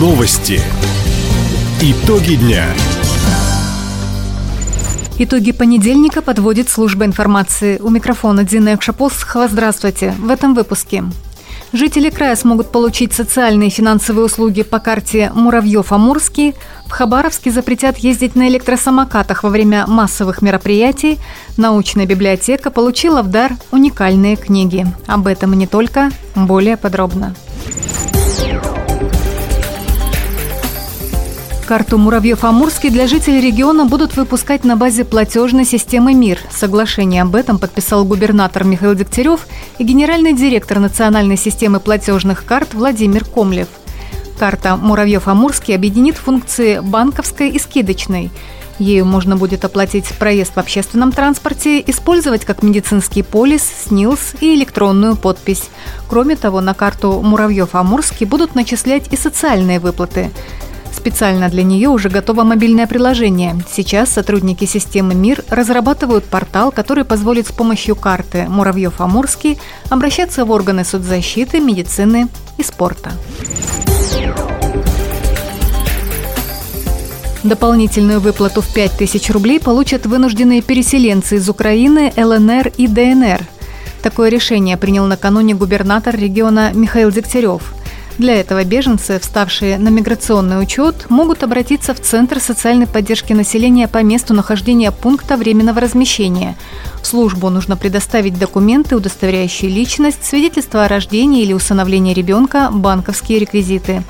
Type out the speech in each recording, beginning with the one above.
Новости. Итоги дня. Итоги понедельника подводит служба информации. У микрофона Дина Экшапосхова. Здравствуйте. В этом выпуске. Жители края смогут получить социальные и финансовые услуги по карте Муравьев-Амурский. В Хабаровске запретят ездить на электросамокатах во время массовых мероприятий. Научная библиотека получила в дар уникальные книги. Об этом и не только. Более подробно. Карту Муравьев-Амурский для жителей региона будут выпускать на базе платежной системы МИР. Соглашение об этом подписал губернатор Михаил Дегтярев и генеральный директор национальной системы платежных карт Владимир Комлев. Карта Муравьев-Амурский объединит функции банковской и скидочной. Ею можно будет оплатить проезд в общественном транспорте, использовать как медицинский полис, СНИЛС и электронную подпись. Кроме того, на карту Муравьев-Амурский будут начислять и социальные выплаты – Специально для нее уже готово мобильное приложение. Сейчас сотрудники системы МИР разрабатывают портал, который позволит с помощью карты Муравьев-Амурский обращаться в органы соцзащиты, медицины и спорта. Дополнительную выплату в 5000 рублей получат вынужденные переселенцы из Украины, ЛНР и ДНР. Такое решение принял накануне губернатор региона Михаил Дегтярев – для этого беженцы, вставшие на миграционный учет, могут обратиться в Центр социальной поддержки населения по месту нахождения пункта временного размещения. В службу нужно предоставить документы, удостоверяющие личность, свидетельство о рождении или усыновлении ребенка, банковские реквизиты.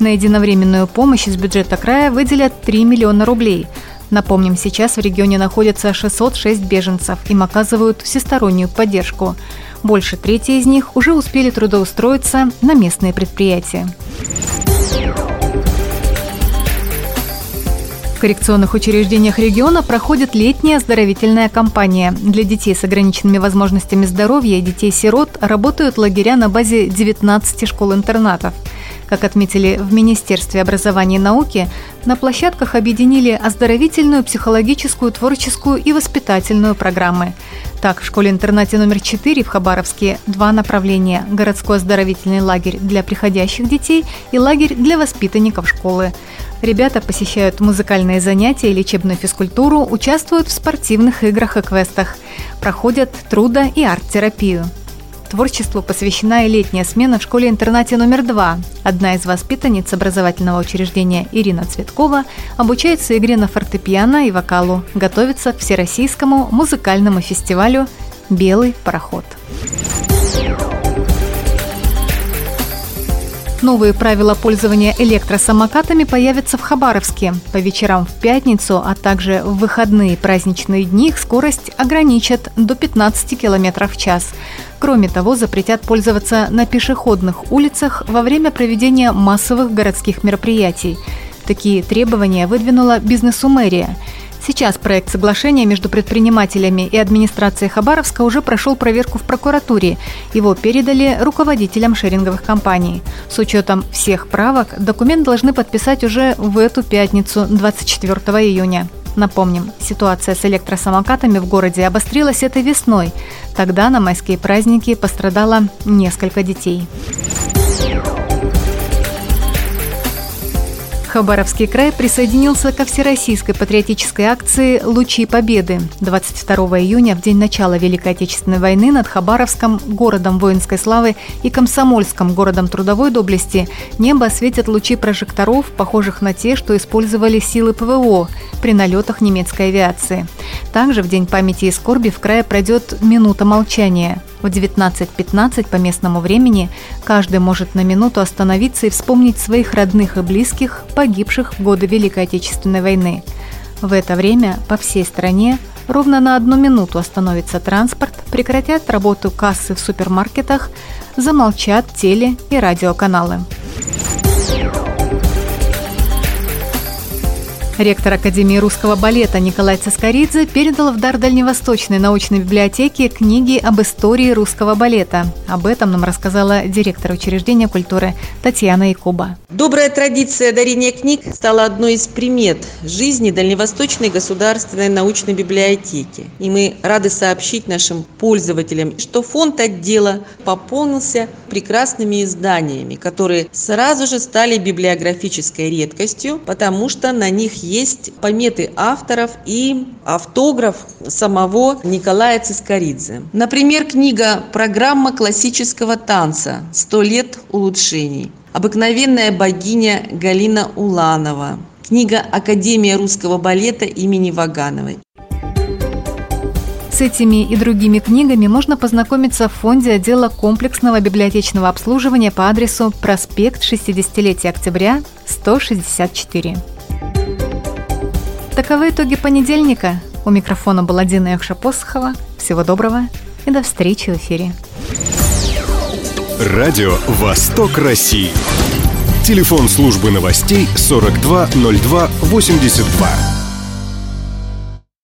На единовременную помощь из бюджета края выделят 3 миллиона рублей. Напомним, сейчас в регионе находятся 606 беженцев. Им оказывают всестороннюю поддержку. Больше трети из них уже успели трудоустроиться на местные предприятия. В коррекционных учреждениях региона проходит летняя оздоровительная кампания. Для детей с ограниченными возможностями здоровья и детей-сирот работают лагеря на базе 19 школ-интернатов – как отметили в Министерстве образования и науки, на площадках объединили оздоровительную, психологическую, творческую и воспитательную программы. Так, в школе-интернате номер 4 в Хабаровске два направления – городской оздоровительный лагерь для приходящих детей и лагерь для воспитанников школы. Ребята посещают музыкальные занятия и лечебную физкультуру, участвуют в спортивных играх и квестах, проходят трудо- и арт-терапию. Творчеству посвящена и летняя смена в школе-интернате номер два. Одна из воспитанниц образовательного учреждения Ирина Цветкова обучается игре на фортепиано и вокалу, готовится к Всероссийскому музыкальному фестивалю «Белый пароход». Новые правила пользования электросамокатами появятся в Хабаровске. По вечерам в пятницу, а также в выходные праздничные дни их скорость ограничат до 15 км в час. Кроме того, запретят пользоваться на пешеходных улицах во время проведения массовых городских мероприятий. Такие требования выдвинула бизнес-умерия – Сейчас проект соглашения между предпринимателями и администрацией Хабаровска уже прошел проверку в прокуратуре. Его передали руководителям шеринговых компаний. С учетом всех правок документ должны подписать уже в эту пятницу, 24 июня. Напомним, ситуация с электросамокатами в городе обострилась этой весной. Тогда на майские праздники пострадало несколько детей. Хабаровский край присоединился ко всероссийской патриотической акции «Лучи Победы». 22 июня, в день начала Великой Отечественной войны, над Хабаровском, городом воинской славы и Комсомольском, городом трудовой доблести, небо осветят лучи прожекторов, похожих на те, что использовали силы ПВО при налетах немецкой авиации. Также в День памяти и скорби в крае пройдет минута молчания – в 19.15 по местному времени каждый может на минуту остановиться и вспомнить своих родных и близких, погибших в годы Великой Отечественной войны. В это время по всей стране ровно на одну минуту остановится транспорт, прекратят работу кассы в супермаркетах, замолчат теле- и радиоканалы. Ректор Академии русского балета Николай Цискоридзе передал в дар Дальневосточной научной библиотеки книги об истории русского балета. Об этом нам рассказала директор учреждения культуры Татьяна Якуба. Добрая традиция дарения книг стала одной из примет жизни Дальневосточной государственной научной библиотеки. И мы рады сообщить нашим пользователям, что фонд отдела пополнился прекрасными изданиями, которые сразу же стали библиографической редкостью, потому что на есть пометы авторов и автограф самого Николая Цискоридзе. Например, книга «Программа классического танца. Сто лет улучшений». Обыкновенная богиня Галина Уланова. Книга «Академия русского балета» имени Вагановой. С этими и другими книгами можно познакомиться в фонде отдела комплексного библиотечного обслуживания по адресу проспект 60-летия октября, 164. Таковы итоги понедельника. У микрофона была Дина Якша-Посохова. Всего доброго и до встречи в эфире. Радио «Восток России». Телефон службы новостей 420282.